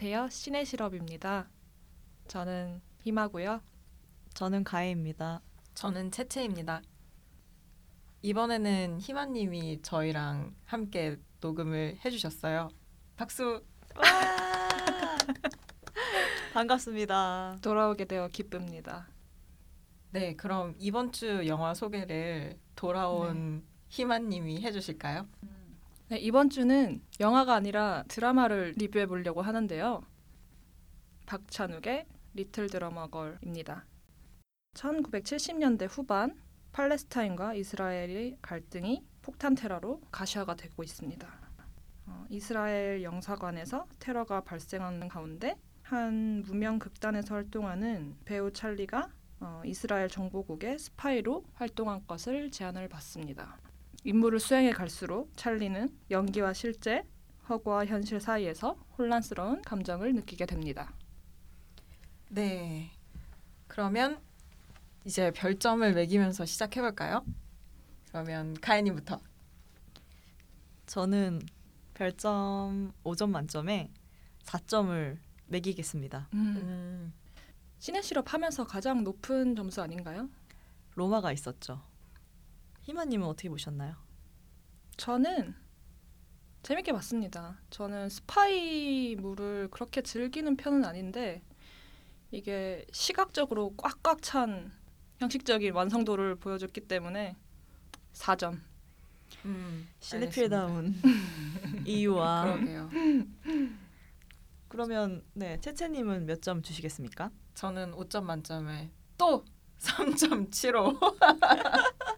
안녕하세요. 신의 실업입니다. 저는 희마고요. 저는 가혜입니다. 저는 채채입니다. 이번에는 희만님이 저희랑 함께 녹음을 해주셨어요. 박수. 반갑습니다. 돌아오게 되어 기쁩니다. 네, 그럼 이번 주 영화 소개를 돌아온 희만님이 해주실까요? 네, 이번 주는 영화가 아니라 드라마를 리뷰해 보려고 하는데요. 박찬욱의 리틀 드러머 걸입니다. 1970년대 후반 팔레스타인과 이스라엘의 갈등이 폭탄 테러로 가시화가 되고 있습니다. 어, 이스라엘 영사관에서 테러가 발생하는 가운데 한 무명 극단에서 활동하는 배우 찰리가 어, 이스라엘 정보국의 스파이로 활동할 것을 제안을 받습니다. 임무를 수행해 갈수록 찰리는 연기와 실제, 허구와 현실 사이에서 혼란스러운 감정을 느끼게 됩니다. 네. 그러면 이제 별점을 매기면서 시작해 볼까요? 그러면 가혜님부터. 저는 별점 5점 만점에 4점을 매기겠습니다. 음, 신의 실업 하면서 가장 높은 점수 아닌가요? 로마가 있었죠. 희마님은 어떻게 보셨나요? 저는 재밌게 봤습니다. 저는 스파이물을 그렇게 즐기는 편은 아닌데 이게 시각적으로 꽉꽉 찬 형식적인 완성도를 보여줬기 때문에 4점. 음, 시네필다운 이유와 그러게요. 그러면 네 채채님은 몇 점 주시겠습니까? 저는 5점 만점에 또 3.75.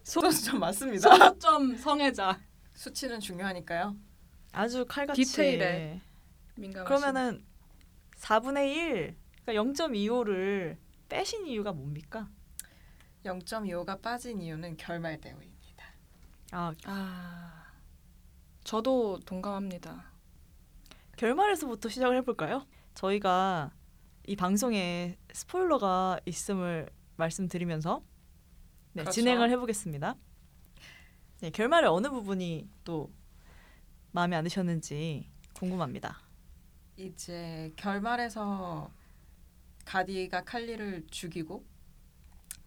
소점 맞습니다. 소점 성애자 수치는 중요하니까요. 아주 칼같이 디테일에. 민감하신. 그러면은 4분의 1 그러니까 0.25를 빼신 이유가 뭡니까? 0.25가 빠진 이유는 결말 때문입니다. 아 아 저도 동감합니다. 결말에서부터 시작을 해볼까요? 저희가 이 방송에 스포일러가 있음을 말씀드리면서 네, 그렇죠. 진행을 해보겠습니다. 네, 결말의 어느 부분이 또 마음에 안 드셨는지 궁금합니다. 이제 결말에서 가디가 칼리를 죽이고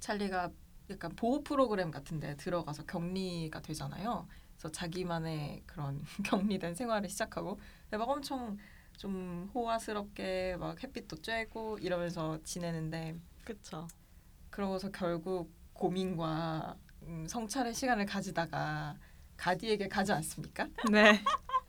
찰리가 약간 보호 프로그램 같은데 들어가서 격리가 되잖아요. 그래서 자기만의 그런 격리된 생활을 시작하고 근데 막 엄청 좀 호화스럽게 막 햇빛도 쬐고 이러면서 지내는데 그렇죠. 그러고서 결국 고민과 음, 성찰의 시간을 가지다가 가디에게 가지 않습니까? 네.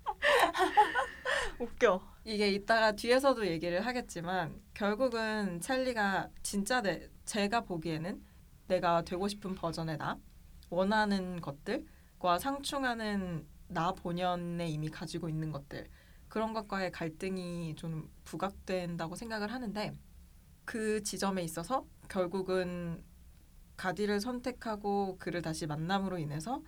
웃겨. 이게 이따가 뒤에서도 얘기를 하겠지만 결국은 찰리가 진짜 내, 제가 보기에는 내가 되고 싶은 버전의 나 원하는 것들과 상충하는 나 본연에 이미 가지고 있는 것들 그런 것과의 갈등이 좀 부각된다고 생각을 하는데 그 지점에 있어서 결국은 가디를 선택하고 그를 다시 만남으로 인해서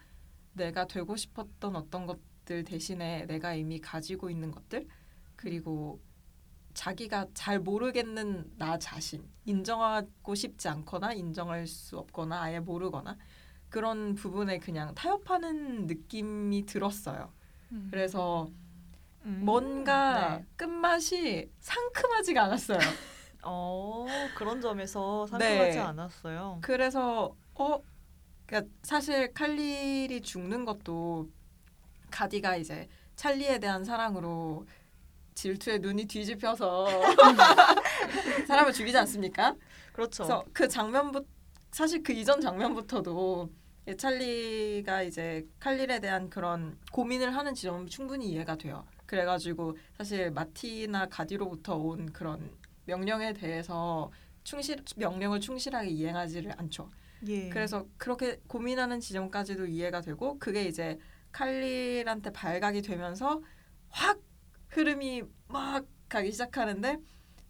내가 되고 싶었던 어떤 것들 대신에 내가 이미 가지고 있는 것들 그리고 자기가 잘 모르겠는 나 자신 인정하고 싶지 않거나 인정할 수 없거나 아예 모르거나 그런 부분에 그냥 타협하는 느낌이 들었어요. 음. 그래서 음. 뭔가 네. 끝맛이 상큼하지가 않았어요. 어 그런 점에서 상큼하지 네. 않았어요. 그래서 어 그러니까 사실 칼릴이 죽는 것도 가디가 이제 찰리에 대한 사랑으로 질투에 눈이 뒤집혀서 사람을 죽이지 않습니까? 그렇죠. 그래서 그 장면부 사실 그 이전 장면부터도 이 찰리가 이제 칼릴에 대한 그런 고민을 하는 지점은 충분히 이해가 돼요. 그래가지고 사실 마티나 가디로부터 온 그런 명령에 대해서 충실 명령을 충실하게 이행하지를 않죠. 예. 그래서 그렇게 고민하는 지점까지도 이해가 되고 그게 이제 칼릴한테 발각이 되면서 확 흐름이 막 가기 시작하는데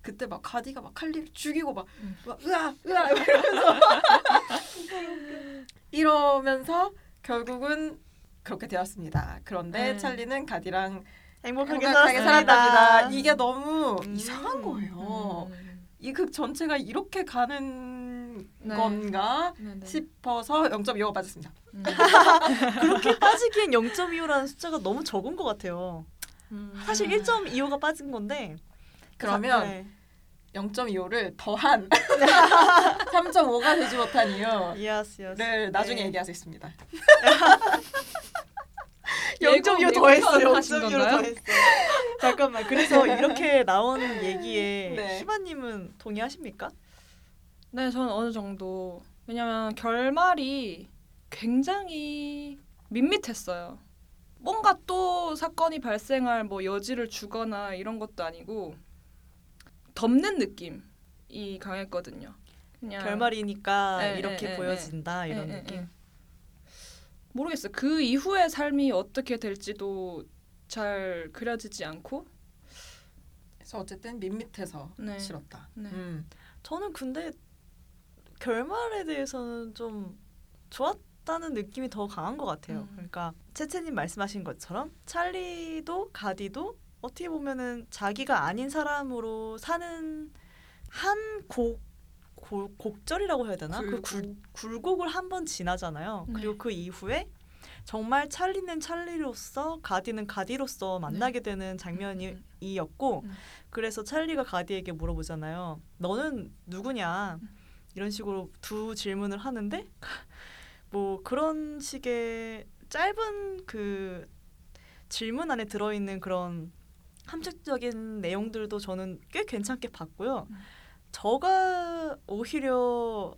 그때 막 가디가 막 칼리를 죽이고 막, 음. 막 으아 으아 이러면서 이러면서 결국은 그렇게 되었습니다. 그런데 음. 찰리는 가디랑 행복하게, 행복하게. 살았답니다. 이게 너무 음. 이상한 거예요. 음. 이 극 전체가 이렇게 가는 네. 건가 네네. 싶어서 0.25가 빠졌습니다. 음. 그렇게 빠지기엔 0.25라는 숫자가 너무 적은 것 같아요. 음. 사실 1.25가 빠진 건데 그러면 네. 0.25를 더한 3.5가 되지 못한 이유를 yes yes. 나중에 네. 얘기하겠습니다. 0.25 예고 더했어. 예고편 하신 0.25 건가요? 더했어. 잠깐만. 그래서 이렇게 나온 얘기에 네. 희마님은 동의하십니까? 네, 저는 어느 정도 왜냐면 결말이 굉장히 밋밋했어요. 뭔가 또 사건이 발생할 뭐 여지를 주거나 이런 것도 아니고 덮는 느낌이 강했거든요. 그냥 결말이니까 네, 이렇게 네, 네, 보여진다 네, 이런 네, 느낌. 네. 모르겠어요. 그 이후의 삶이 어떻게 될지도 잘 그려지지 않고 그래서 어쨌든 밋밋해서 네. 싫었다. 네. 음. 저는 근데 결말에 대해서는 좀 좋았다는 느낌이 더 강한 것 같아요. 음. 그러니까 채채님 말씀하신 것처럼 찰리도 가디도 어떻게 보면은 자기가 아닌 사람으로 사는 한 곡 곡절이라고 해야 되나? 그 굴, 굴곡. 굴곡을 한 번 지나잖아요. 네. 그리고 그 이후에 정말 찰리는 찰리로서 가디는 가디로서 만나게 되는 장면이었고 음. 그래서 찰리가 가디에게 물어보잖아요. 너는 누구냐? 이런 식으로 두 질문을 하는데 뭐 그런 식의 짧은 그 질문 안에 들어있는 그런 함축적인 내용들도 저는 꽤 괜찮게 봤고요. 음. 저가 오히려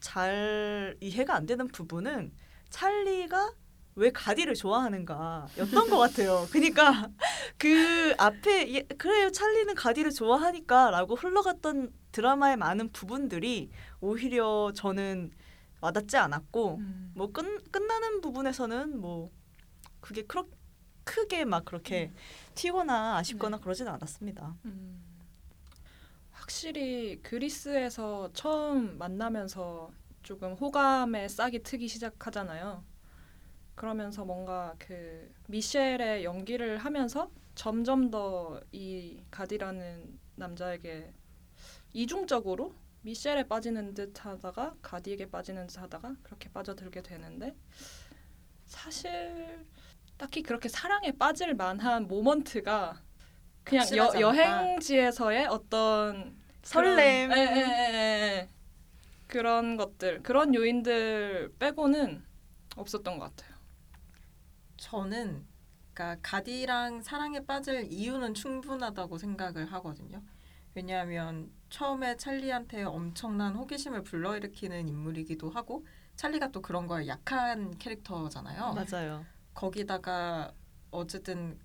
잘 이해가 안 되는 부분은 찰리가 왜 가디를 좋아하는가였던 것 같아요. 그러니까 그 앞에 예, 그래요 찰리는 가디를 좋아하니까라고 흘러갔던 드라마의 많은 부분들이 오히려 저는 와닿지 않았고 음. 뭐 끝, 끝나는 부분에서는 뭐 그게 크로, 크게 막 그렇게 튀거나 아쉽거나 네. 그러진 않았습니다. 음. 확실히 그리스에서 처음 만나면서 조금 호감의 싹이 트기 시작하잖아요. 그러면서 뭔가 그 미셸의 연기를 하면서 점점 더 이 가디라는 남자에게 이중적으로 미셸에 빠지는 듯 하다가 가디에게 빠지는 듯 하다가 그렇게 빠져들게 되는데 사실 딱히 그렇게 사랑에 빠질 만한 모먼트가 그냥 여. 여행지에서의 어떤 설렘. 그런, 예, 예, 예, 예. 그런 것들 그런 요인들 빼고는 없었던 것 같아요. 저는 그러니까 가디랑 사랑에 빠질 이유는 충분하다고 생각을 하거든요. 왜냐하면 처음에 찰리한테 엄청난 호기심을 불러일으키는 인물이기도 하고 찰리가 또 그런 거에 약한 캐릭터잖아요. 맞아요. 거기다가 어쨌든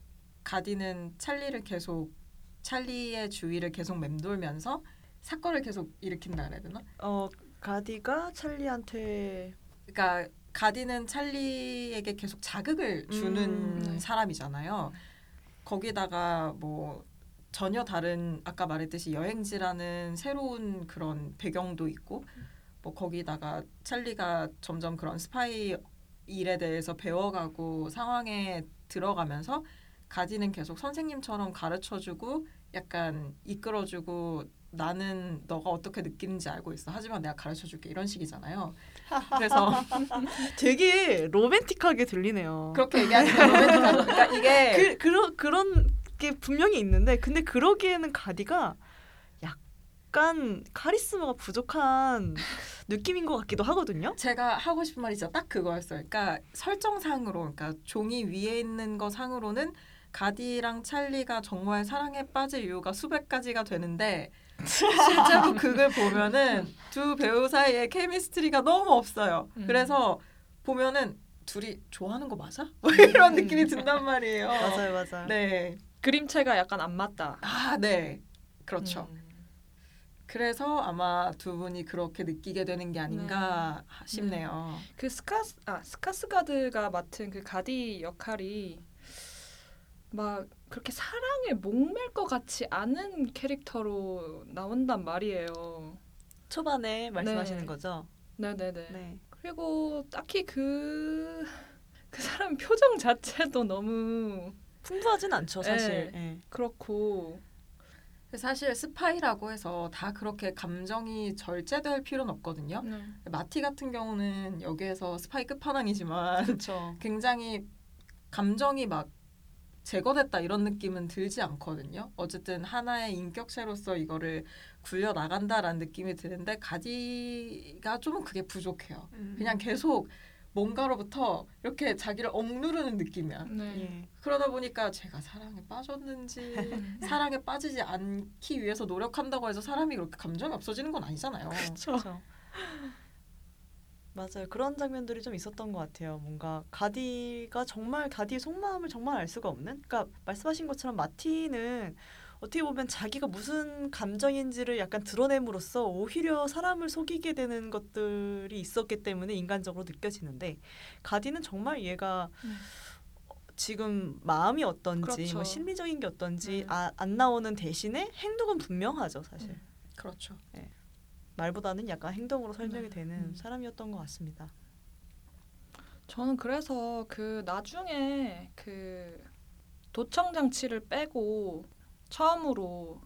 가디는 찰리를 계속 찰리의 주위를 계속 맴돌면서 사건을 계속 일으킨다 그래야 되나? 어 가디가 찰리한테 그러니까 가디는 찰리에게 계속 자극을 주는 음, 네. 사람이잖아요. 거기다가 뭐 전혀 다른 아까 말했듯이 여행지라는 새로운 그런 배경도 있고 뭐 거기다가 찰리가 점점 그런 스파이 일에 대해서 배워가고 상황에 들어가면서 가디는 계속 선생님처럼 가르쳐주고 약간 이끌어주고 나는 너가 어떻게 느끼는지 알고 있어. 하지만 내가 가르쳐 줄게 이런 식이잖아요. 그래서 되게 로맨틱하게 들리네요. 그렇게 얘기하니까 로맨틱하죠. 그러니까 이게 그 그런 그런 게 분명히 있는데 근데 그러기에는 가디가 약간 카리스마가 부족한 느낌인 것 같기도 하거든요. 제가 하고 싶은 말이 진짜 딱 그거였어요. 그러니까 설정상으로, 그러니까 종이 위에 있는 거 상으로는 가디랑 찰리가 정말 사랑에 빠질 이유가 수백 가지가 되는데 실제로 그걸 보면은 두 배우 사이의 케미스트리가 너무 없어요. 음. 그래서 보면은 둘이 좋아하는 거 맞아? 뭐 이런 느낌이 든단 말이에요. 맞아요, 맞아요. 네. 그림체가 약간 안 맞다. 아, 네. 그렇죠. 음. 그래서 아마 두 분이 그렇게 느끼게 되는 게 아닌가 싶네요. 그 스카스 아 스카스가드가 맡은 그 가디 역할이 막 그렇게 사랑에 목맬 것 같지 않은 캐릭터로 나온단 말이에요. 초반에 말씀하시는 네. 거죠. 네네네. 네. 그리고 딱히 그, 그 사람 표정 자체도 너무 풍부하진 않죠, 사실. 네. 예. 그렇고 사실 스파이라고 해서 다 그렇게 감정이 절제될 필요는 없거든요. 네. 마티 같은 경우는 여기에서 스파이 끝판왕이지만 그렇죠. 굉장히 감정이 막 제거됐다 이런 느낌은 들지 않거든요. 어쨌든 하나의 인격체로서 이거를 굴려 나간다라는 느낌이 드는데 가디가 좀 그게 부족해요. 음. 그냥 계속 뭔가로부터 이렇게 자기를 억누르는 느낌이야. 네. 예. 그러다 보니까 제가 사랑에 빠졌는지 사랑에 빠지지 않기 위해서 노력한다고 해서 사람이 그렇게 감정이 없어지는 건 아니잖아요. 그렇죠. 맞아요. 그런 장면들이 좀 있었던 것 같아요. 뭔가 가디가 정말 가디의 속마음을 정말 알 수가 없는. 그러니까 말씀하신 것처럼 마티는 어떻게 보면 자기가 무슨 감정인지를 약간 드러냄으로써 오히려 사람을 속이게 되는 것들이 있었기 때문에 인간적으로 느껴지는데 가디는 정말 얘가 음. 지금 마음이 어떤지 그렇죠. 뭐 심리적인 게 어떤지 음. 아, 안 나오는 대신에 행동은 분명하죠 사실 음. 그렇죠. 말보다는 약간 행동으로 설명이 네. 되는 음. 사람이었던 것 같습니다. 저는 그래서 그 나중에 그 도청 장치를 빼고 처음으로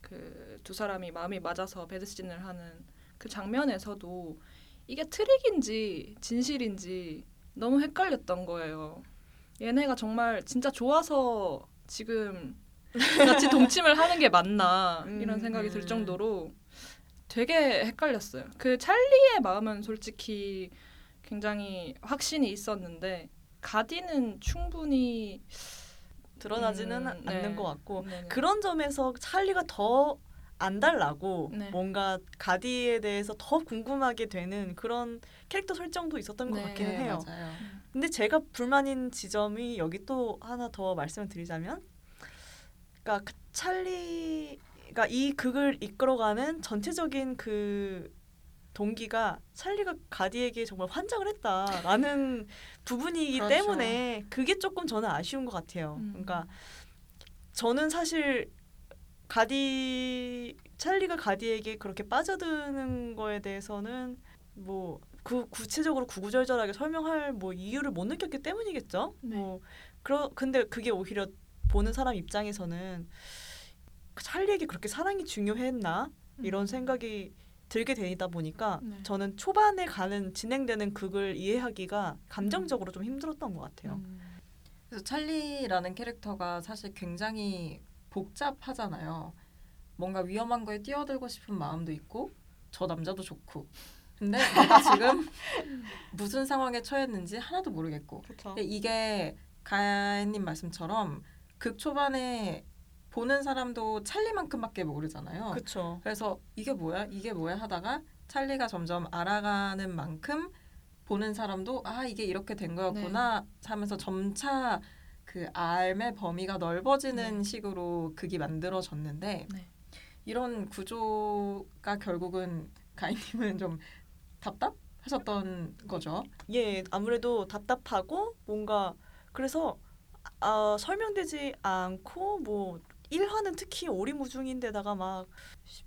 그 두 사람이 마음이 맞아서 배드신을 하는 그 장면에서도 이게 트릭인지 진실인지 너무 헷갈렸던 거예요. 얘네가 정말 진짜 좋아서 지금 같이 동침을 하는 게 맞나 이런 음, 생각이 들 음. 정도로 되게 헷갈렸어요. 그 찰리의 마음은 솔직히 굉장히 확신이 있었는데 가디는 충분히 드러나지는 음, 않는 네. 것 같고 네네. 그런 점에서 찰리가 더 안달나고 네. 뭔가 가디에 대해서 더 궁금하게 되는 그런 캐릭터 설정도 있었던 것 네, 같기는 해요. 맞아요. 근데 제가 불만인 지점이 여기 또 하나 더 말씀을 드리자면, 그러니까 그 찰리가 이 극을 이끌어가는 전체적인 그 동기가 찰리가 가디에게 정말 환장을 했다라는 부분이기 그렇죠. 때문에 그게 조금 저는 아쉬운 것 같아요. 음. 그러니까 저는 사실 가디 찰리가 가디에게 그렇게 빠져드는 거에 대해서는 뭐 그 구체적으로 구구절절하게 설명할 뭐 이유를 못 느꼈기 때문이겠죠. 네. 뭐 그러 근데 그게 오히려 보는 사람 입장에서는 그 찰리에게 그렇게 사랑이 중요했나 이런 생각이 들게 되다 보니까 네. 저는 초반에 가는 진행되는 극을 이해하기가 감정적으로 좀 힘들었던 것 같아요. 음. 그래서 찰리라는 캐릭터가 사실 굉장히 복잡하잖아요. 뭔가 위험한 거에 뛰어들고 싶은 마음도 있고 저 남자도 좋고 근데 내가 지금 무슨 상황에 처했는지 하나도 모르겠고 그렇죠. 이게 가야님 말씀처럼 극 초반에 보는 사람도 찰리만큼밖에 모르잖아요. 그렇죠. 그래서 이게 뭐야 이게 뭐야 하다가 찰리가 점점 알아가는 만큼 보는 사람도 아 이게 이렇게 된 거였구나 하면서 점차 그 알의 범위가 넓어지는 네. 식으로 극이 만들어졌는데 네. 이런 구조가 결국은 가인님은 좀 답답하셨던 거죠. 예, 아무래도 답답하고 뭔가 그래서 아, 설명되지 않고 뭐 1화는 특히 오리무중인데다가 막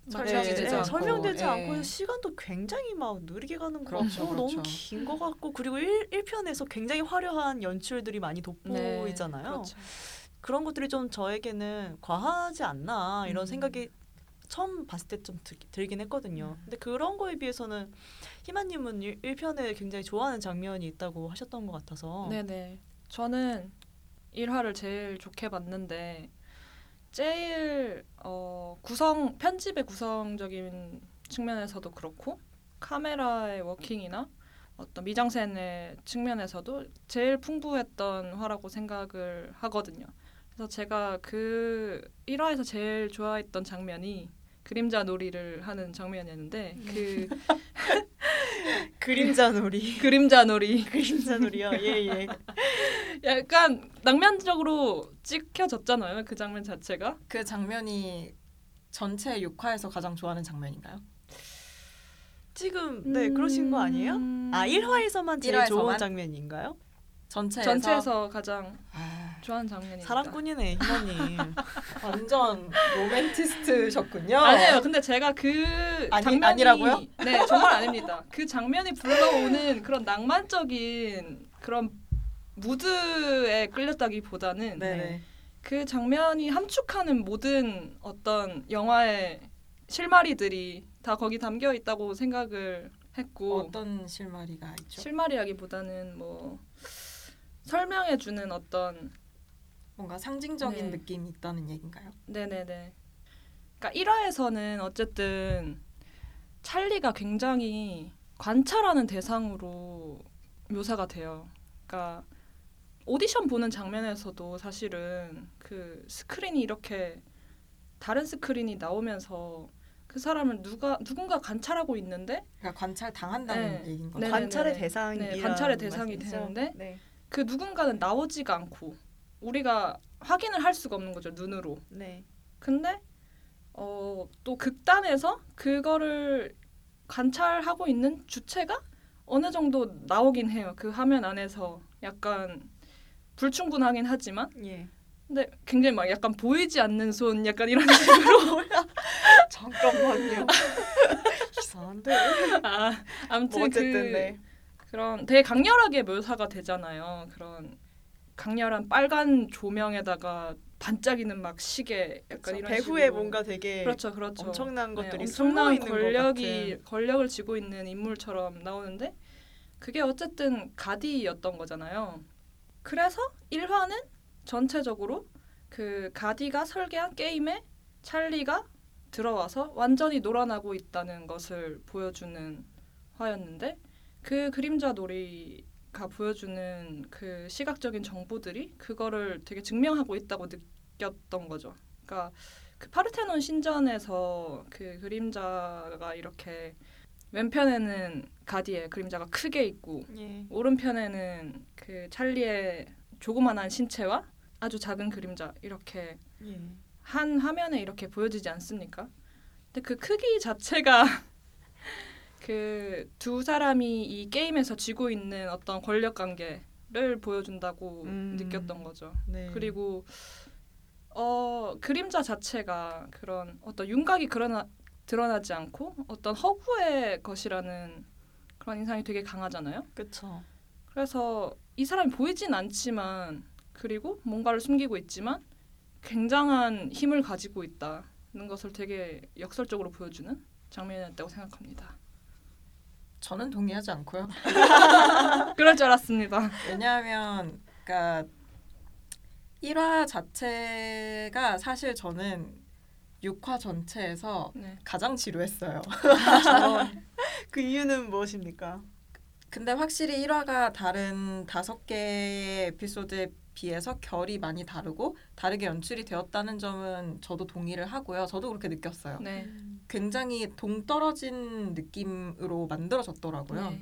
설명이 네, 되지 네, 않고, 설명되지 예. 않고 시간도 굉장히 막 느리게 가는 것 그렇죠, 같고 그렇죠. 너무 긴 것 같고 그리고 1, 1편에서 굉장히 화려한 연출들이 많이 돋보이잖아요. 그렇죠. 그런 것들이 좀 저에게는 과하지 않나 이런 음. 생각이 처음 봤을 때 좀 들긴 했거든요. 음. 근데 그런 거에 비해서는 희만님은 1, 편에 굉장히 좋아하는 장면이 있다고 하셨던 것 같아서 네네. 저는 1화를 제일 좋게 봤는데 제일 어, 구성 편집의 구성적인 측면에서도 그렇고 카메라의 워킹이나 어떤 미장센의 측면에서도 제일 풍부했던 화라고 생각을 하거든요. 그래서 제가 그 1화에서 제일 좋아했던 장면이 그림자 놀이를 하는 장면이었는데 그 그림자 놀이 그림자 놀이 그림자 놀이요. 예 예. 약간 낭만적으로 찍혀졌잖아요. 그 장면 자체가. 그 장면이 전체 6화에서 가장 좋아하는 장면인가요? 지금 네 그러신 거 아니에요? 음. 아 1화에서만 제일 1화에서만? 좋은 장면인가요? 전체에서, 전체에서 가장 아, 좋아하는 장면입니다. 사랑꾼이네 희만님. 완전 로맨티스트셨군요. 아니에요. 근데 제가 그 아니- 장면이 아니라고요? 네, 정말 아닙니다. 그 장면이 불러오는 그런 낭만적인 그런 무드에 끌렸다기보다는 네네. 그 장면이 함축하는 모든 어떤 영화의 실마리들이 다 거기 담겨 있다고 생각을 했고 어떤 실마리가 있죠? 실마리라기보다는 뭐 설명해 주는 어떤 뭔가 상징적인 네. 느낌이 있다는 얘긴가요? 네네네. 그러니까 1화에서는 어쨌든 찰리가 굉장히 관찰하는 대상으로 묘사가 돼요. 그러니까 오디션 보는 장면에서도 사실은 그 스크린이 이렇게 다른 스크린이 나오면서 그 사람을 누가 누군가 관찰하고 있는데 그러니까 관찰 당한다는 네. 얘긴 거죠. 네. 관찰의. 대상이 네, 관찰의 대상이 되는데 네. 그 누군가는 나오지가 않고 우리가 확인을 할 수가 없는 거죠 눈으로. 네. 근데 어, 또 극단에서 그거를 관찰하고 있는 주체가 어느 정도 나오긴 해요. 그 화면 안에서 약간 불충분하긴 하지만 예. 근데 굉장히 막 약간 보이지 않는 손 약간 이런 식으로 잠깐만요. 이상한데. 아 아무튼 뭐 어쨌든 그 네. 그런 되게 강렬하게 묘사가 되잖아요. 그런 강렬한 빨간 조명에다가 반짝이는 막 시계 약간 그렇죠. 이런 배후에 식으로. 뭔가 되게 그렇죠, 그렇죠. 엄청난 네, 것들이 엄청난 숨어 있는 권력이. 권력을 쥐고 있는 인물처럼 나오는데 그게 어쨌든 가디였던 거잖아요. 그래서 1화는 전체적으로 그 가디가 설계한 게임에 찰리가 들어와서 완전히 놀아나고 있다는 것을 보여주는 화였는데 그 그림자 놀이가 보여주는 그 시각적인 정보들이 그거를 되게 증명하고 있다고 느꼈던 거죠. 그러니까 그 파르테논 신전에서 그 그림자가 이렇게 왼편에는 가디의 그림자가 크게 있고 예. 오른편에는 그 찰리의 조그만한 신체와 아주 작은 그림자 이렇게 예. 한 화면에 이렇게 보여지지 않습니까? 근데 그 크기 자체가 그 두 사람이 이 게임에서 쥐고 있는 어떤 권력 관계를 보여준다고 음. 느꼈던 거죠. 네. 그리고 어 그림자 자체가 그런 어떤 윤곽이 그러나 드러나지 않고 어떤 허구의 것이라는 그런 인상이 되게 강하잖아요. 그렇죠. 그래서 이 사람이 보이진 않지만 그리고 뭔가를 숨기고 있지만 굉장한 힘을 가지고 있다는 것을 되게 역설적으로 보여주는 장면이었다고 생각합니다. 저는 동의하지 않고요. 그럴 줄 알았습니다. 왜냐하면 그러니까 1화 자체가 사실 저는 6화 전체에서 네. 가장 지루했어요. 저, 그 이유는 무엇입니까? 근데 확실히 1화가 다른 다섯 개의 에피소드에 비해서 결이 많이 다르고 다르게 연출이 되었다는 점은 저도 동의를 하고요. 저도 그렇게 느꼈어요. 네. 굉장히 동떨어진 느낌으로 만들어졌더라고요. 네.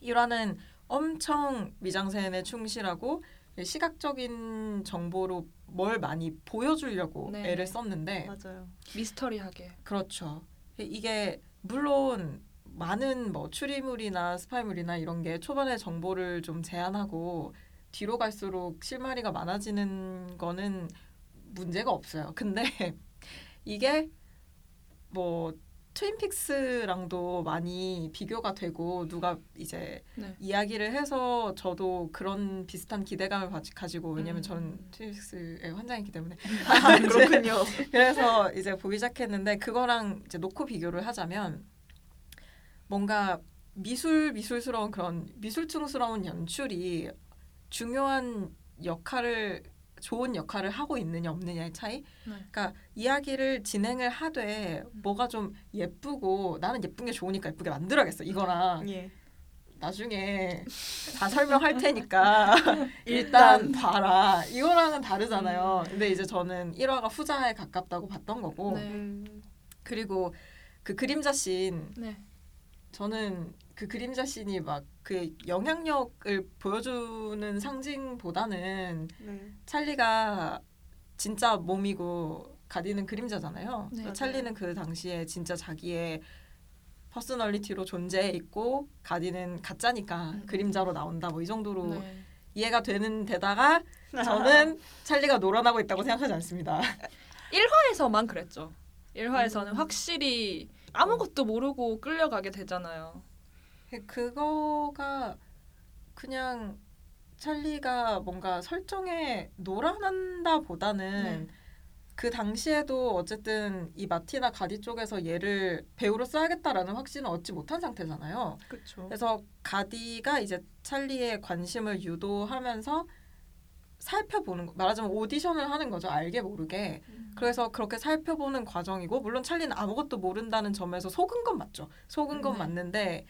1화는 엄청 미장센에 충실하고 시각적인 정보로 뭘 많이 보여주려고 네. 애를 썼는데 맞아요. 미스터리하게. 그렇죠. 이게 물론 많은 뭐 추리물이나 스파이물이나 이런 게 초반에 정보를 좀 제한하고 뒤로 갈수록 실마리가 많아지는 거는 문제가 없어요. 근데 이게 뭐 트윈픽스랑도 많이 비교가 되고 누가 이제 네. 이야기를 해서 저도 그런 비슷한 기대감을 가지- 가지고 왜냐면 음. 저는 트윈픽스의 환장이기 때문에 아, 그렇군요. 그래서 이제 보기 시작했는데 그거랑 이제 놓고 비교를 하자면 뭔가 미술 미술스러운 그런 미술층스러운 연출이 중요한 역할을 좋은 역할을 하고 있느냐 없느냐의 차이. 네. 그러니까 이야기를 진행을 하되 뭐가 좀 예쁘고 나는 예쁜 게 좋으니까 예쁘게 만들어야겠어 이거랑 예. 나중에 다 설명할 테니까 일단 봐라 이거랑은 다르잖아요. 근데 이제 저는 1화가 후자에 가깝다고 봤던 거고 네. 음, 그리고 그 그림자 씬 네. 저는 그 그림자 씬이 막 그 영향력을 보여주는 상징보다는 네. 찰리가 진짜 몸이고 가디는 그림자잖아요. 네. 찰리는 그 당시에 진짜 자기의 퍼스널리티로 존재해 있고 가디는 가짜니까 음. 그림자로 나온다 뭐 이 정도로 네. 이해가 되는 데다가 저는 찰리가 놀아나고 있다고 생각하지 않습니다. 1화에서만 그랬죠. 1화에서는 음. 확실히 아무것도 모르고 끌려가게 되잖아요. 그거가 그냥 찰리가 뭔가 설정에 놀아난다 보다는 네. 그 당시에도 어쨌든 이 마티나 가디 쪽에서 얘를 배우로 써야겠다라는 확신을 얻지 못한 상태잖아요. 그렇죠. 그래서 가디가 이제 찰리의 관심을 유도하면서 살펴보는 거 말하자면 오디션을 하는 거죠 알게 모르게 그래서 그렇게 살펴보는 과정이고 물론 찰리는 아무것도 모른다는 점에서 속은 건 맞죠 속은 건 네. 맞는데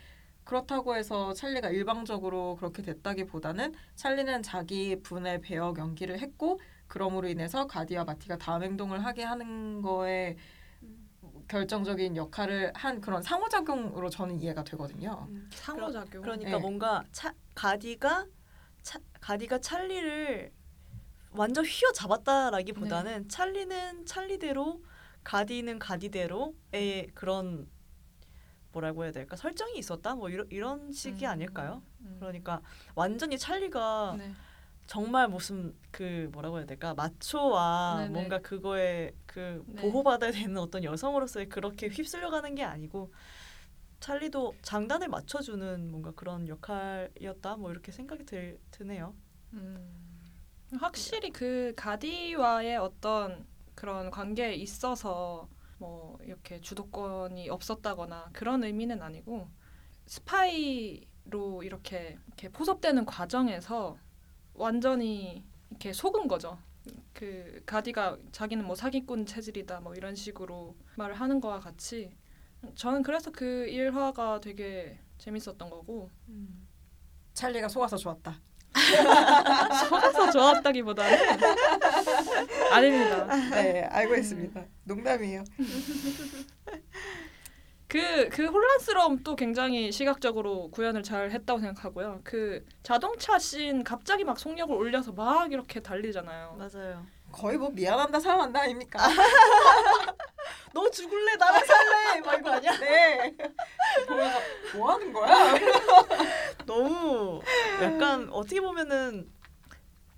그렇다고 해서 찰리가 일방적으로 그렇게 됐다기보다는 찰리는 자기 분의 배역 연기를 했고 그럼으로 인해서 가디와 마티가 다음 행동을 하게 하는 거에 결정적인 역할을 한 그런 상호작용으로 저는 이해가 되거든요. 상호작용. 그러 니까 네. 뭔가 차, 가디가 차, 가디가 찰리를 완전 휘어 잡았다라기보다는 찰리는 찰리대로 가디는 가디대로의 그런 뭐라고 해야 될까 설정이 있었다 뭐 이런 이런 식이 음. 아닐까요? 음. 그러니까 완전히 찰리가 네. 정말 무슨 그 뭐라고 해야 될까 마초와 네네. 뭔가 그거에 그 네. 보호받아야 되는 어떤 여성으로서의 그렇게 휩쓸려가는 게 아니고 찰리도 장단을 맞춰주는 뭔가 그런 역할이었다 뭐 이렇게 생각이 들, 드네요. 음. 확실히 그 가디와의 어떤 그런 관계에 있어서 뭐 이렇게 주도권이 없었다거나 그런 의미는 아니고 스파이로 이렇게 이렇게 포섭되는 과정에서 완전히 이렇게 속은 거죠. 그 가디가 자기는 뭐 사기꾼 체질이다 뭐 이런 식으로 말을 하는 거와 같이 저는 그래서 그 일화가 되게 재밌었던 거고 찰리가 속아서 좋았다. 속아서 좋았다기보다는 아닙니다. 네, 알고 있습니다. 농담이에요. 그, 그 혼란스러움 또 굉장히 시각적으로 구현을 잘 했다고 생각하고요. 그 자동차 씬 갑자기 막 속력을 올려서 막 이렇게 달리잖아요. 맞아요. 거의 뭐 미안한다 사랑한다 아닙니까? 너 죽을래 나랑 살래 막 이거 아니야? 네. 보면서 뭐 하는 거야? 약간 어떻게 보면은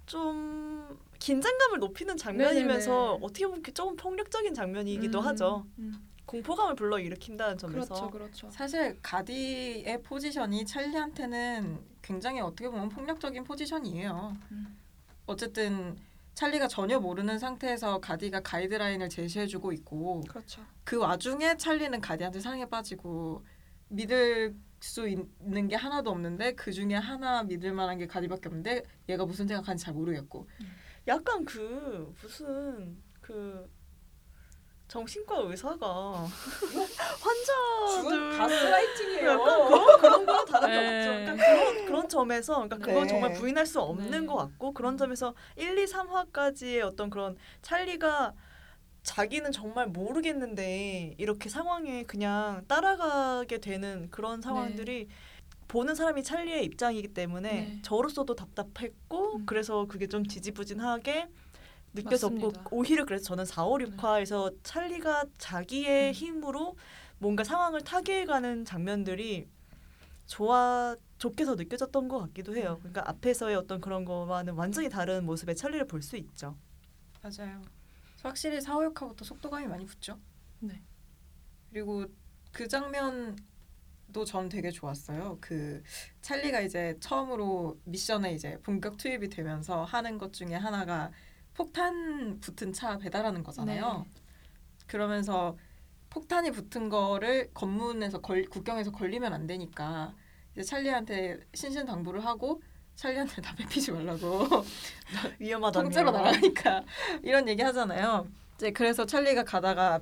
좀 긴장감을 높이는 장면이면서 네네네. 어떻게 보면 조금 폭력적인 장면이기도 음, 하죠. 음. 공포감을 불러 일으킨다는 점에서 그렇죠, 그렇죠. 사실 가디의 포지션이 찰리한테는 굉장히 어떻게 보면 폭력적인 포지션이에요. 음. 어쨌든 찰리가 전혀 모르는 상태에서 가디가 가이드라인을 제시해주고 있고 그렇죠. 그 와중에 찰리는 가디한테 사랑에 빠지고 믿을 수 있는 게 하나도 없는데 그 중에 하나 믿을 만한 게 가디밖에 없는데 얘가 무슨 생각하는지 잘 모르겠고 약간 그 무슨 그 정신과 의사가 환자들 가스라이팅이에요. 약간 그런 그런 거랑 다른 거 네. 같죠. 그러니까 그런 그런 점에서 그러니까 그건 네. 정말 부인할 수 없는 네. 것 같고 그런 점에서 1, 2, 3화까지의 어떤 그런 찰리가 자기는 정말 모르겠는데 이렇게 상황에 그냥 따라가게 되는 그런 상황들이 보는 사람이 찰리의 입장이기 때문에 네. 저로서도 답답했고 음. 그래서 그게 좀 지지부진하게 느껴졌고 맞습니다. 오히려 그래서 저는 4, 5, 6화에서 찰리가 자기의 음. 힘으로 뭔가 상황을 타개해가는 장면들이 좋아 좋게 더 느껴졌던 것 같기도 해요. 음. 그러니까 앞에서의 어떤 그런 거와는 완전히 다른 모습의 찰리를 볼 수 있죠. 맞아요. 확실히 사오육화부터 속도감이 많이 붙죠. 네. 그리고 그 장면도 전 되게 좋았어요. 그 찰리가 이제 처음으로 미션에 이제 본격 투입이 되면서 하는 것 중에 하나가 폭탄 붙은 차 배달하는 거잖아요. 네. 그러면서 폭탄이 붙은 거를 검문에서 걸, 국경에서 걸리면 안 되니까 이제 찰리한테 신신당부를 하고 찰리한테 담배 피지 말라고 위험하다며. 통째로 날아가니까 이런 얘기 하잖아요. 이제 그래서 찰리가 가다가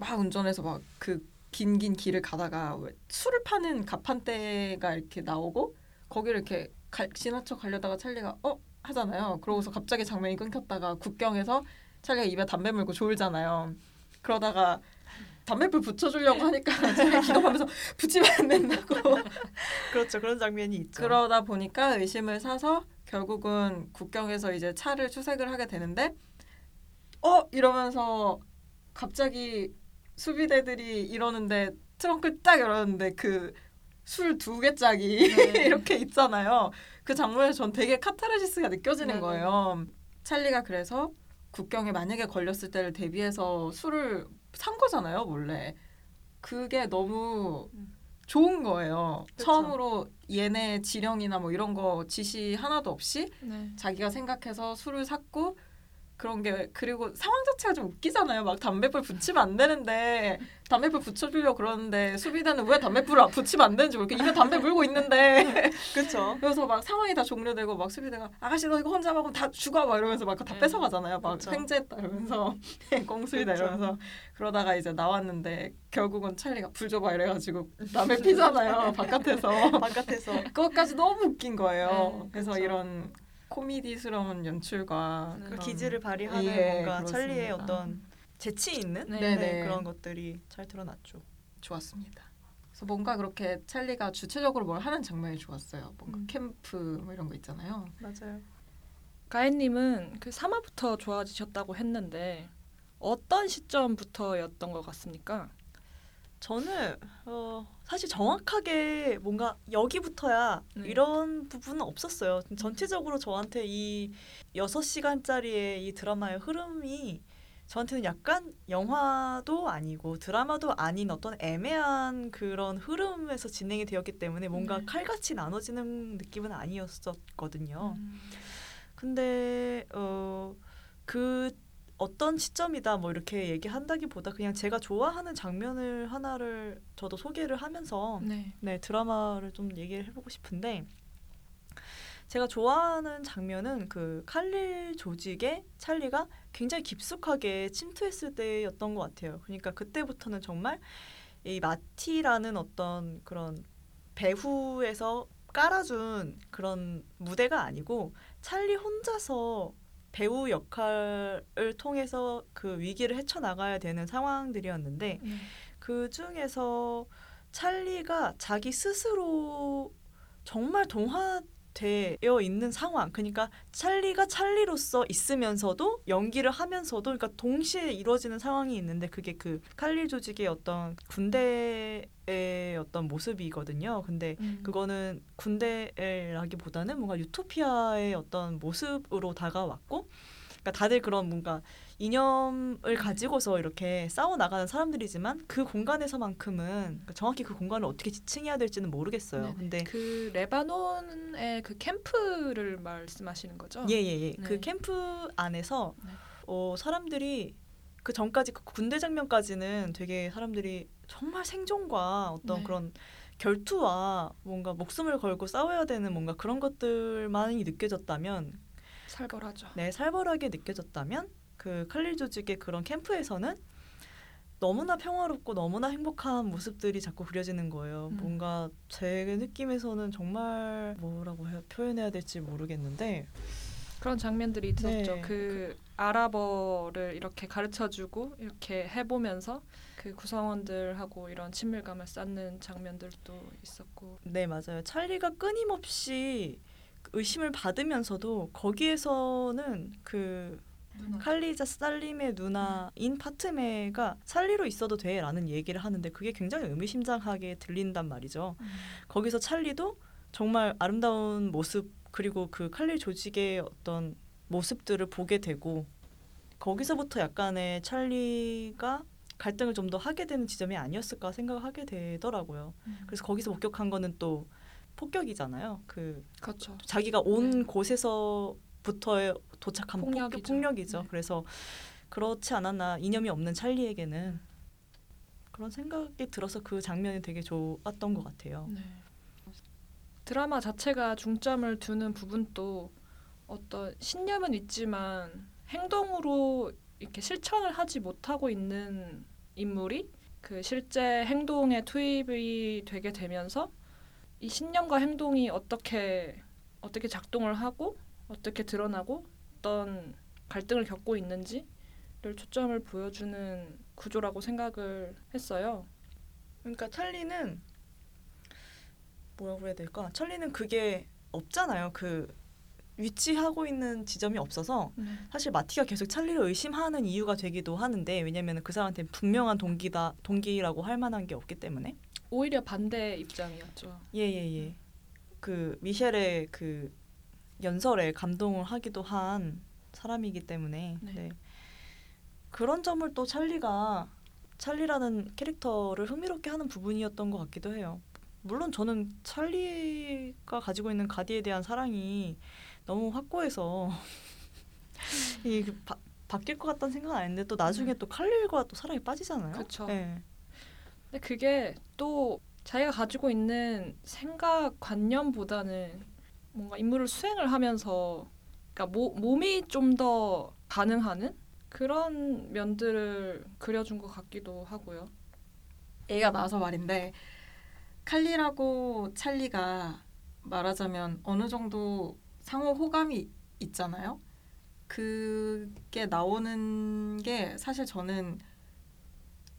막 운전해서 막 그 긴긴 길을 가다가 왜 술을 파는 가판대가 이렇게 나오고 거기를 이렇게 가, 지나쳐 가려다가 찰리가 어 하잖아요. 그러고서 갑자기 장면이 끊겼다가 국경에서 찰리가 입에 담배 물고 졸잖아요. 그러다가 담배불 붙여주려고 하니까 찰리가 기겁하면서 붙이면 안 된다고. 그렇죠. 그런 장면이 있죠. 그러다 보니까 의심을 사서 결국은 국경에서 이제 차를 추색을 하게 되는데 어 이러면서 갑자기 수비대들이 이러는데 트렁크를 딱 열었는데 그 술 두 개 짝이 네. 이렇게 있잖아요. 그 장면에서 전 되게 카타르시스가 느껴지는 네네. 거예요. 찰리가 그래서 국경에 만약에 걸렸을 때를 대비해서 술을 산 거잖아요, 원래. 그게 너무 음. 좋은 거예요. 그쵸. 처음으로 얘네 지령이나 뭐 이런 거 지시 하나도 없이 네. 자기가 생각해서 술을 샀고 그런 게 그리고 상황 자체가 좀 웃기잖아요. 막 담배불 붙이면 안 되는데 담배불 붙여주려고 그러는데 수비대는 왜 담배불을 붙이면 안 되는지 모르겠고 입에 담배 물고 있는데 그렇죠. 그래서 막 상황이 다 종료되고 막 수비대가 아가씨 너 이거 혼자 먹으면 다 죽어 막 이러면서 막다 음. 뺏어가잖아요. 막 그쵸. 횡재했다 이러면서 꽁수이다. 이러면서 그러다가 이제 나왔는데 결국은 찰리가 불 줘봐 이래가지고 담배 피잖아요 바깥에서 바깥에서 그것까지 너무 웃긴 거예요. 네, 그래서 그쵸. 이런 코미디스러운 연출과 네. 그 기질을 발휘하는 예, 뭔가 그렇습니다. 찰리의 어떤 재치 있는 네. 네, 네네. 그런 것들이 잘 드러났죠. 좋았습니다. 그래서 뭔가 그렇게 찰리가 주체적으로 뭘 하는 장면이 좋았어요. 뭔가 음. 캠프 뭐 이런 거 있잖아요. 맞아요. 가인님은 그 3화부터 좋아지셨다고 했는데 어떤 시점부터였던 것 같습니까? 저는 어, 사실 정확하게 뭔가 여기부터야 네. 이런 부분은 없었어요. 전체적으로 저한테 이 6시간짜리의 이 드라마의 흐름이 저한테는 약간 영화도 아니고 드라마도 아닌 어떤 애매한 그런 흐름에서 진행이 되었기 때문에 뭔가 네. 칼같이 나눠지는 느낌은 아니었었거든요. 음. 근데 어 그 어떤 시점이다 뭐 이렇게 얘기한다기보다 그냥 제가 좋아하는 장면을 하나를 저도 소개를 하면서 네. 네 드라마를 좀 얘기를 해보고 싶은데 제가 좋아하는 장면은 그 칼릴 조직에 찰리가 굉장히 깊숙하게 침투했을 때였던 것 같아요. 그러니까 그때부터는 정말 이 마티라는 어떤 그런 배후에서 깔아준 그런 무대가 아니고 찰리 혼자서 배우 역할을 통해서 그 위기를 헤쳐나가야 되는 상황들이었는데 네. 그 중에서 찰리가 자기 스스로 정말 동화 되어 있는 상황. 그러니까 찰리가 찰리로서 있으면서도 연기를 하면서도 그러니까 동시에 이루어지는 상황이 있는데 그게 그 칼릴 조직의 어떤 군대 의 어떤 모습이거든요. 근데 음. 그거는 군대라기보다는 뭔가 유토피아의 어떤 모습으로 다가왔고, 그러니까 다들 그런 뭔가 이념을 가지고서 이렇게 싸워 나가는 사람들이지만 그 공간에서만큼은 그러니까 정확히 그 공간을 어떻게 지칭해야 될지는 모르겠어요. 네네. 근데 그 레바논의 그 캠프를 말씀하시는 거죠? 예예 예 네. 그 캠프 안에서 네. 어, 사람들이 그 전까지 그 군대 장면까지는 되게 사람들이 정말 생존과 어떤 네. 그런 결투와 뭔가 목숨을 걸고 싸워야 되는 뭔가 그런 것들만이 느껴졌다면 살벌하죠. 네, 살벌하게 느껴졌다면 그 칼릴 조직의 그런 캠프에서는 너무나 평화롭고 너무나 행복한 모습들이 자꾸 그려지는 거예요. 음. 뭔가 제 느낌에서는 정말 뭐라고 해, 표현해야 될지 모르겠는데 그런 장면들이 있었죠. 네. 그 아랍어를 이렇게 가르쳐주고 이렇게 해보면서 그 구성원들하고 이런 친밀감을 쌓는 장면들도 있었고. 네 맞아요. 찰리가 끊임없이 의심을 받으면서도 거기에서는 그 칼리자 살림의 누나인 파트메가 찰리로 있어도 돼라는 얘기를 하는데 그게 굉장히 의미심장하게 들린단 말이죠. 음. 거기서 찰리도 정말 아름다운 모습 그리고 그 칼릴 조직의 어떤 모습들을 보게 되고 거기서부터 약간의 찰리가 갈등을 좀 더 하게 되는 지점이 아니었을까 생각하게 되더라고요. 음. 그래서 거기서 목격한 거는 또 폭격이잖아요. 그 그렇죠. 자기가 온 네. 곳에서부터 도착한 폭력이죠. 폭력 이죠. 네. 그래서 그렇지 않았나 이념이 없는 찰리에게는 그런 생각이 들어서 그 장면이 되게 좋았던 것 같아요. 네. 드라마 자체가 중점을 두는 부분도 어떤 신념은 있지만 행동으로 이렇게 실천을 하지 못하고 있는 인물이 그 실제 행동에 투입이 되게 되면서 이 신념과 행동이 어떻게 어떻게 작동을 하고 어떻게 드러나고 어떤 갈등을 겪고 있는지를 초점을 보여주는 구조라고 생각을 했어요. 그러니까 찰리는 뭐라고 해야 될까? 찰리는 그게 없잖아요. 그 위치하고 있는 지점이 없어서 사실 마티가 계속 찰리를 의심하는 이유가 되기도 하는데 왜냐면 그 사람한테 분명한 동기다 동기라고 할 만한 게 없기 때문에 오히려 반대 입장이었죠. 예예 예 그 미셸의 그 연설에 감동을 하기도 한 사람이기 때문에 네. 네. 그런 점을 또 찰리가 찰리라는 캐릭터를 흥미롭게 하는 부분이었던 것 같기도 해요. 물론 저는 찰리가 가지고 있는 가디에 대한 사랑이 너무 확고해서 이그 바- 바뀔 것 같다는 생각은 안 했는데 또 나중에 또 칼릴과 또 사랑에 빠지잖아요. 네. 근데 그게 또 자기가 가지고 있는 생각 관념보다는 뭔가 임무를 수행을 하면서 그러니까 모, 몸이 좀 더 반응하는 그런 면들을 그려준 것 같기도 하고요. 얘가 나와서 말인데 칼리라고 찰리가 말하자면 어느 정도 상호 호감이 있잖아요. 그게 나오는 게 사실 저는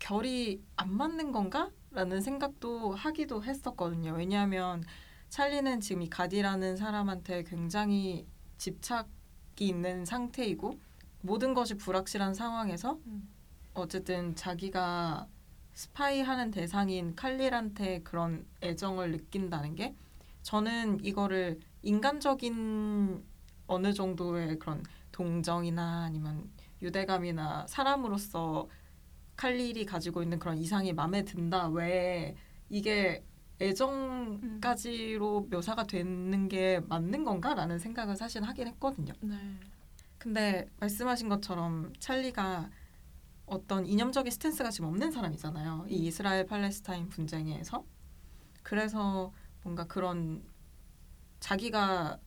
결이 안 맞는 건가? 라는 생각도 하기도 했었거든요. 왜냐하면 찰리는 지금 이 가디라는 사람한테 굉장히 집착이 있는 상태이고 모든 것이 불확실한 상황에서 음. 어쨌든 자기가 스파이 하는 대상인 칼릴한테 그런 애정을 느낀다는 게 저는 이거를 인간적인 어느 정도의 그런 동정이나 아니면 유대감이나 사람으로서 칼릴이 가지고 있는 그런 이상이 마음에 든다 왜 이게 애정까지로 묘사가 되는 게 맞는 건가라는 생각을 사실 하긴 했거든요. 네. 근데 말씀하신 것처럼 찰리가 어떤 이념적인 스탠스가 지금 없는 사람이잖아요. 이 이스라엘 팔레스타인 분쟁에서. 그래서 뭔가 그런 자기가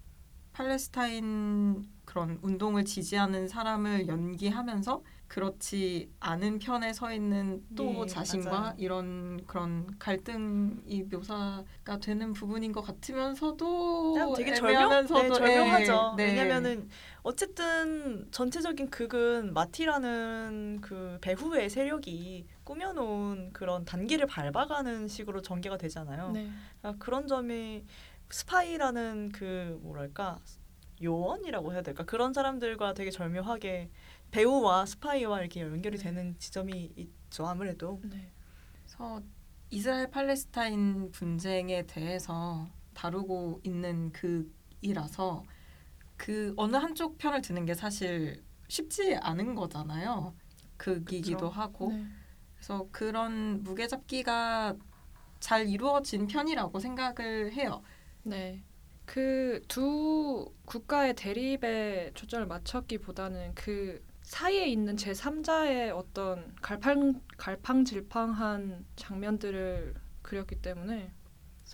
팔레스타인 그런 운동을 지지하는 사람을 연기하면서 그렇지 않은 편에 서 있는 또 예, 자신과 맞아요. 이런 그런 갈등이 묘사가 되는 부분인 것 같으면서도 그냥 되게 애매하면서도 네, 절명하죠. 예, 네. 왜냐면은 어쨌든 전체적인 극은 마티라는 그 배후의 세력이 꾸며놓은 그런 단계를 밟아가는 식으로 전개가 되잖아요. 네. 아, 그런 점이 스파이라는 그 뭐랄까 요원이라고 해야 될까 그런 사람들과 되게 절묘하게 배우와 스파이와 이렇게 연결이 네. 되는 지점이 있죠 아무래도 네. 그래서 이스라엘 팔레스타인 분쟁에 대해서 다루고 있는 극이라서 그 어느 한쪽 편을 드는 게 사실 쉽지 않은 거잖아요. 극이기도 그쵸. 하고 네. 그래서 그런 무게 잡기가 잘 이루어진 편이라고 생각을 해요. 네. 그 두 국가의 대립에 초점을 맞췄기보다는 그 사이에 있는 제 3자의 어떤 갈팡 갈팡질팡한 장면들을 그렸기 때문에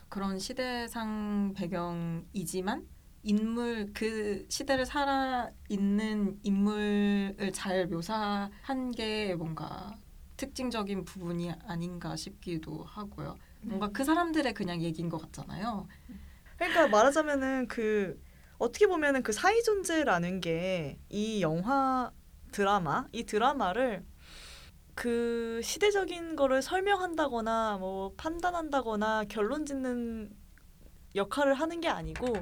그런 시대상 배경이지만 인물 그 시대를 살아 있는 인물을 잘 묘사한 게 뭔가 특징적인 부분이 아닌가 싶기도 하고요. 뭔가 그 사람들의 그냥 얘기인 것 같잖아요. 그러니까 말하자면은 그 어떻게 보면은 그 사이 존재라는 게 이 영화 드라마 이 드라마를 그 시대적인 거를 설명한다거나 뭐 판단한다거나 결론 짓는 역할을 하는 게 아니고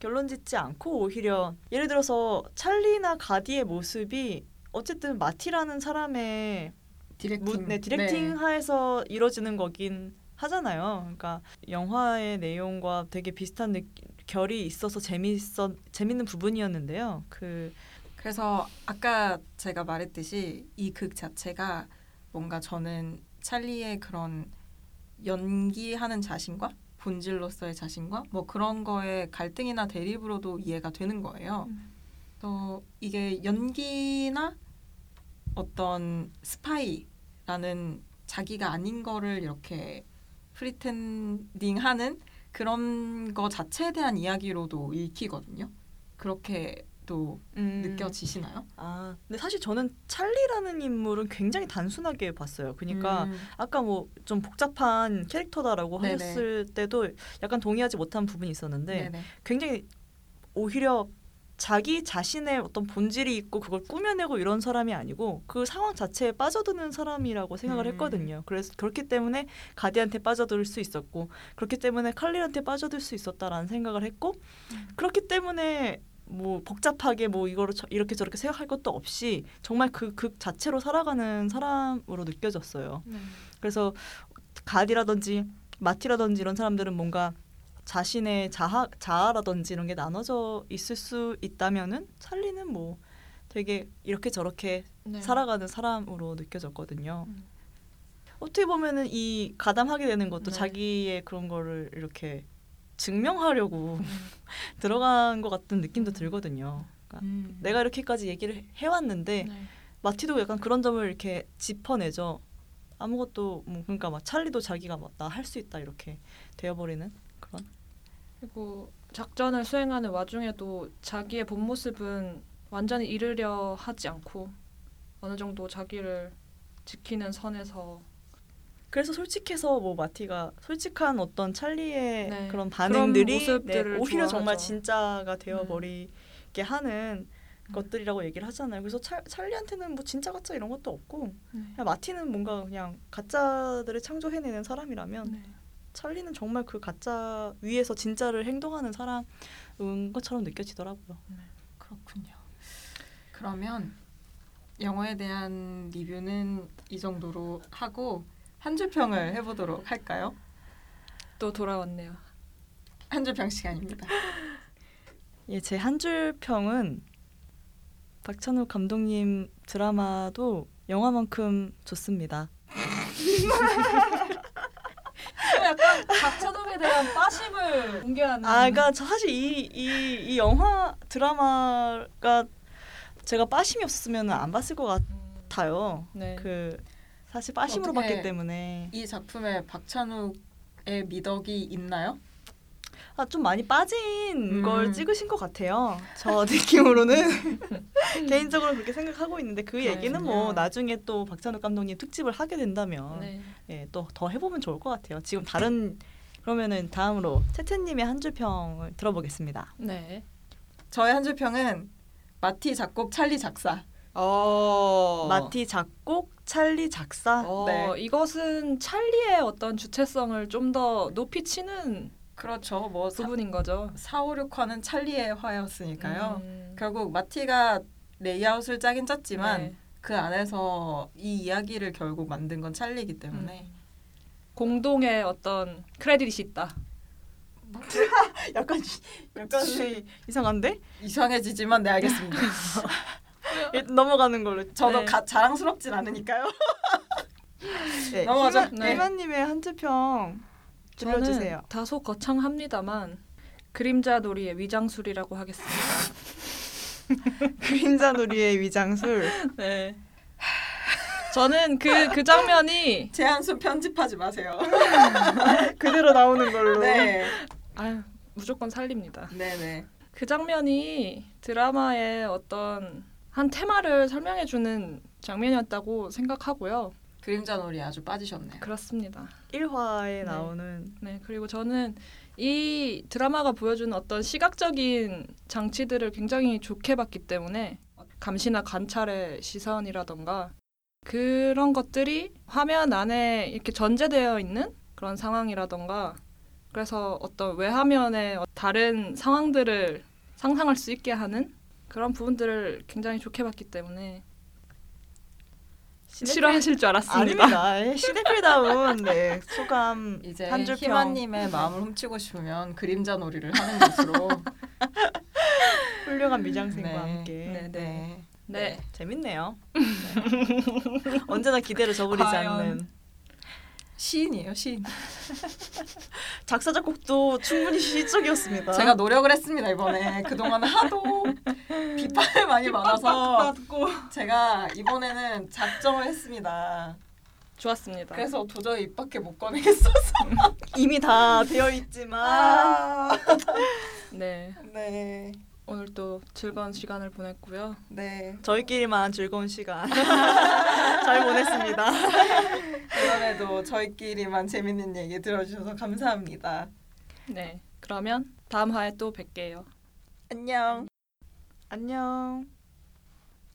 결론 짓지 않고 오히려 예를 들어서 찰리나 가디의 모습이 어쨌든 마티라는 사람의 디렉팅, 무, 네, 디렉팅 하에서 이루어지는 거긴 하잖아요. 그러니까 영화의 내용과 되게 비슷한 느, 결이 있어서 재미있어 재밌는 부분이었는데요. 그 그래서 아까 제가 말했듯이 이 극 자체가 뭔가 저는 찰리의 그런 연기하는 자신과 본질로서의 자신과 뭐 그런 거에 갈등이나 대립으로도 이해가 되는 거예요. 음. 또 이게 연기나 어떤 스파이라는 자기가 아닌 거를 이렇게 pretending하는 그런 거 자체에 대한 이야기로도 읽히거든요. 그렇게 또 음, 느껴지시나요? 아, 근데 사실 저는 찰리라는 인물은 굉장히 단순하게 봤어요. 그러니까 음, 아까 뭐 좀 복잡한 캐릭터다라고 네네. 하셨을 때도 약간 동의하지 못한 부분이 있었는데 네네. 굉장히 오히려 자기 자신의 어떤 본질이 있고 그걸 꾸며내고 이런 사람이 아니고 그 상황 자체에 빠져드는 사람이라고 생각을 음. 했거든요. 그래서 그렇기 때문에 가디한테 빠져들 수 있었고 그렇기 때문에 칼릴한테 빠져들 수 있었다라는 생각을 했고 음. 그렇기 때문에 뭐 복잡하게 뭐 이거를 저- 이렇게 저렇게 생각할 것도 없이 정말 그 극 자체로 살아가는 사람으로 느껴졌어요. 네. 그래서 가디라든지 마티라든지 이런 사람들은 뭔가 자신의 자아, 자아라든지 이런 게 나눠져 있을 수 있다면은 찰리는 뭐 되게 이렇게 저렇게 네. 살아가는 사람으로 느껴졌거든요. 음. 어떻게 보면은 이 가담하게 되는 것도 네. 자기의 그런 거를 이렇게 증명하려고 음. 들어간 것 같은 느낌도 음. 들거든요. 음. 내가 이렇게까지 얘기를 해왔는데 네. 마티도 약간 그런 점을 이렇게 짚어내죠. 아무것도 뭐 그러니까 막 찰리도 자기가 막 나 할 수 있다 이렇게 되어버리는 그런. 그리고 작전을 수행하는 와중에도 자기의 본 모습은 완전히 잃으려 하지 않고 어느 정도 자기를 지키는 선에서 그래서 솔직해서 뭐 마티가 솔직한 어떤 찰리의 네. 그런 반응들이 모습들을 네, 오히려 정말 좋아하죠. 진짜가 되어버리게 하는 음. 것들이라고 얘기를 하잖아요. 그래서 찰, 찰리한테는 뭐 진짜 가짜 이런 것도 없고 네. 그냥 마티는 뭔가 그냥 가짜들을 창조해내는 사람이라면 네. 찰리는 정말 그 가짜 위에서 진짜를 행동하는 사람인 것처럼 느껴지더라고요. 그렇군요. 그러면 영화에 대한 리뷰는 이 정도로 하고 한줄 평을 해보도록 할까요? 또 돌아왔네요. 한줄평 시간입니다. 예, 제 한 줄 평은 박찬욱 감독님 드라마도 영화만큼 좋습니다. 약간 박찬욱에 대한 빠심을 공개하는. 아, 그러니까 저 사실 이 이 이 영화 드라마가 제가 빠심이 없었으면 안 봤을 것 같아요. 네. 그 사실 빠심으로 봤기 때문에 이 작품에 박찬욱의 미덕이 있나요? 아, 좀 많이 빠진 음. 걸 찍으신 것 같아요. 저 느낌으로는 개인적으로 그렇게 생각하고 있는데 그 얘기는 뭐. 나중에 또 박찬욱 감독님 특집을 하게 된다면 네. 예, 또 더 해보면 좋을 것 같아요. 지금 다른 그러면은 다음으로 채채님의 한 줄 평을 들어보겠습니다. 네. 저의 한 줄 평은 마티 작곡 찰리 작사. 어. 마티 작곡, 찰리 작사. 어, 네. 이것은 찰리의 어떤 주체성을 좀 더 높이 치는 그렇죠. 뭐 사, 부분인 거죠. 4, 5, 6화는 찰리의 화였으니까요. 음. 결국 마티가 레이아웃을 짜긴 짰지만 네. 그 안에서 이 이야기를 결국 만든 건 찰리이기 때문에 음. 공동의 어떤 크레딧이 있다. 약간 약간 이상한데? 이상해지지만 네 알겠습니다. 넘어가는 걸로. 저도 네. 가, 자랑스럽진 않으니까요. 네, 넘어가죠. 네. 희만님의 한줄평 들려주세요. 다소 거창합니다만 그림자 놀이의 위장술이라고 하겠습니다. 그림자 놀이의 위장술. 네. 저는 그 그 장면이 제한수 편집하지 마세요. 그대로 나오는 걸로. 네, 아유 무조건 살립니다. 네, 네. 그 장면이 드라마의 어떤 한 테마를 설명해주는 장면이었다고 생각하고요. 그림자 놀이 아주 빠지셨네요. 그렇습니다. 1화에 네. 나오는 네 그리고 저는 이 드라마가 보여주는 어떤 시각적인 장치들을 굉장히 좋게 봤기 때문에 감시나 관찰의 시선이라던가 그런 것들이 화면 안에 이렇게 전제되어 있는 그런 상황이라던가 그래서 어떤 외화면의 다른 상황들을 상상할 수 있게 하는 그런 부분들을 굉장히 좋게 봤기 때문에 싫어하실 줄 알았습니다. 아닙니다. 예, 시네필다운 네, 소감 이제. 희만님의 마음을 훔치고 싶으면 그림자 놀이를 하는 것으로. 훌륭한 미장센과 네. 함께 네. 네. 네. 재밌네요. 네. 언제나 기대를 저버리지 과연. 않는 시인이에요, 시인. 작사 작곡도 충분히 시적이었습니다. 제가 노력을 했습니다 이번에 그동안 하도 비판을 많이 받아서 제가 이번에는 작정을 했습니다. 좋았습니다. 그래서 도저히 입 밖에 못 꺼내겠어서. 이미 다 되어 있지만 네 네, 오늘 또 즐거운 시간을 보냈고요. 네. 저희끼리만 즐거운 시간 잘 보냈습니다. 이번에도 저희끼리만 재밌는 얘기 들어주셔서 감사합니다. 네 그러면 다음 화에 또 뵐게요. 안녕. 안녕.